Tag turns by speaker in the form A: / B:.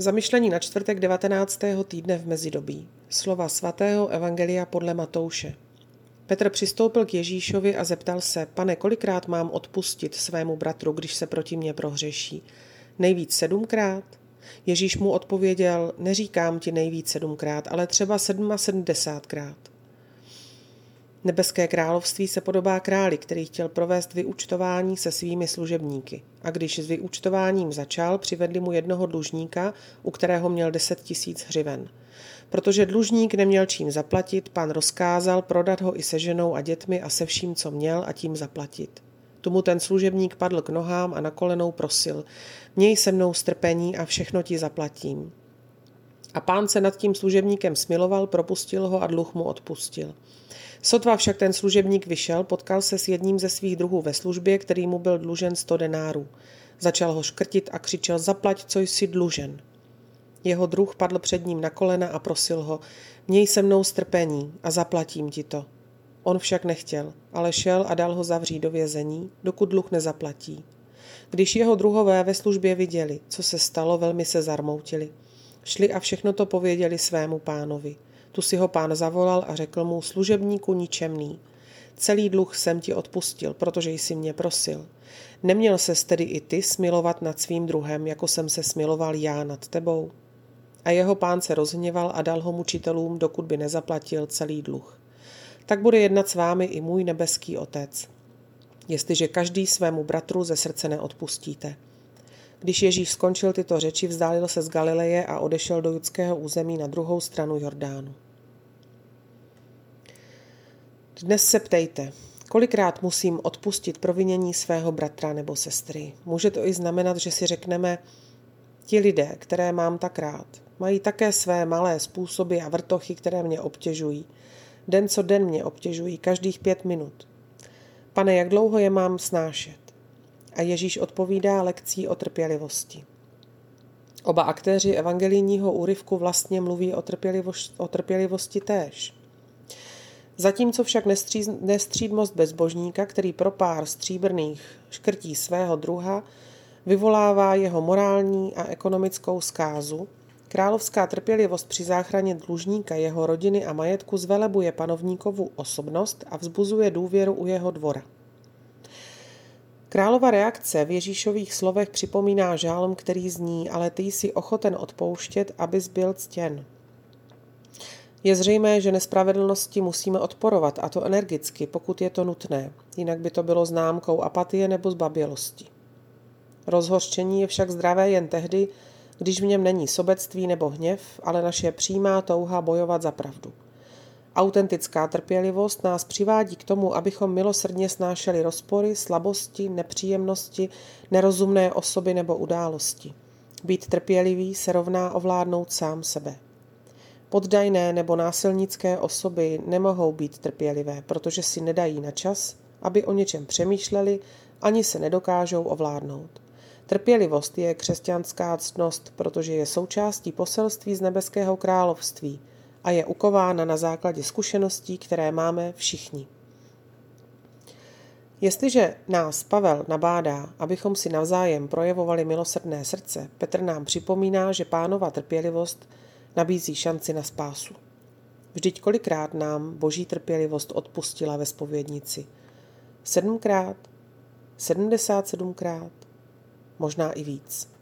A: Zamyšlení na čtvrtek 19. týdne v mezidobí. Slova svatého Evangelia podle Matouše. Petr přistoupil k Ježíšovi a zeptal se, pane, kolikrát mám odpustit svému bratru, když se proti mně prohřeší? Nejvíc sedmkrát? Ježíš mu odpověděl, neříkám ti nejvíc sedmkrát, ale třeba sedma sedmdesátkrát. Nebeské království se podobá králi, který chtěl provést vyučtování se svými služebníky. A když s vyučtováním začal, přivedli mu jednoho dlužníka, u kterého měl deset tisíc hřiven. Protože dlužník neměl čím zaplatit, pán rozkázal prodat ho i se ženou a dětmi a se vším, co měl a tím zaplatit. Tomu ten služebník padl k nohám a na kolenou prosil. Měj se mnou strpení a všechno ti zaplatím. A pán se nad tím služebníkem smiloval, propustil ho a dluh mu odpustil. Sotva však ten služebník vyšel, potkal se s jedním ze svých druhů ve službě, který mu byl dlužen sto denárů. Začal ho škrtit a křičel, zaplať, co jsi dlužen. Jeho druh padl před ním na kolena a prosil ho, měj se mnou strpení a zaplatím ti to. On však nechtěl, ale šel a dal ho zavřít do vězení, dokud dluh nezaplatí. Když jeho druhové ve službě viděli, co se stalo, velmi se zarmoutili. Šli a všechno to pověděli svému pánovi. Tu si ho pán zavolal a řekl mu, služebníku ničemný. Celý dluh jsem ti odpustil, protože jsi mě prosil. Neměl se tedy i ty smilovat nad svým druhem, jako jsem se smiloval já nad tebou? A jeho pán se rozhněval a dal ho mučitelům, dokud by nezaplatil celý dluh. Tak bude jednat s vámi i můj nebeský otec. Jestliže každý svému bratru ze srdce neodpustíte. Když Ježíš skončil tyto řeči, vzdálil se z Galileje a odešel do judského území na druhou stranu Jordánu. Dnes se ptejte, kolikrát musím odpustit provinění svého bratra nebo sestry. Může to i znamenat, že si řekneme, ti lidé, které mám tak rád, mají také své malé způsoby a vrtochy, které mě obtěžují. Den co den mě obtěžují, každých pět minut. Pane, jak dlouho je mám snášet? A Ježíš odpovídá lekcí o trpělivosti. Oba aktéři evangelijního úryvku vlastně mluví o, trpělivosti, o trpělivosti též. Zatímco však nestřídmost bezbožníka, který pro pár stříbrných škrtí svého druha, vyvolává jeho morální a ekonomickou zkázu, královská trpělivost při záchraně dlužníka, jeho rodiny a majetku zvelebuje panovníkovu osobnost a vzbuzuje důvěru u jeho dvora. Králova reakce v Ježíšových slovech připomíná žálm, který zní, ale ty jsi ochoten odpouštět, abys byl ctěn. Je zřejmé, že nespravedlnosti musíme odporovat, a to energicky, pokud je to nutné, jinak by to bylo známkou apatie nebo zbabělosti. Rozhořčení je však zdravé jen tehdy, když v něm není sobectví nebo hněv, ale naše přímá touha bojovat za pravdu. Autentická trpělivost nás přivádí k tomu, abychom milosrdně snášeli rozpory, slabosti, nepříjemnosti, nerozumné osoby nebo události. Být trpělivý se rovná ovládnout sám sebe. Poddajné nebo násilnické osoby nemohou být trpělivé, protože si nedají na čas, aby o něčem přemýšleli, ani se nedokážou ovládnout. Trpělivost je křesťanská ctnost, protože je součástí poselství z nebeského království a je ukována na základě zkušeností, které máme všichni. Jestliže nás Pavel nabádá, abychom si navzájem projevovali milosrdné srdce, Petr nám připomíná, že pánova trpělivost nabízí šanci na spásu. Vždyť kolikrát nám boží trpělivost odpustila ve spovědnici? Sedmkrát? Sedmdesát sedmkrát? Možná i víc.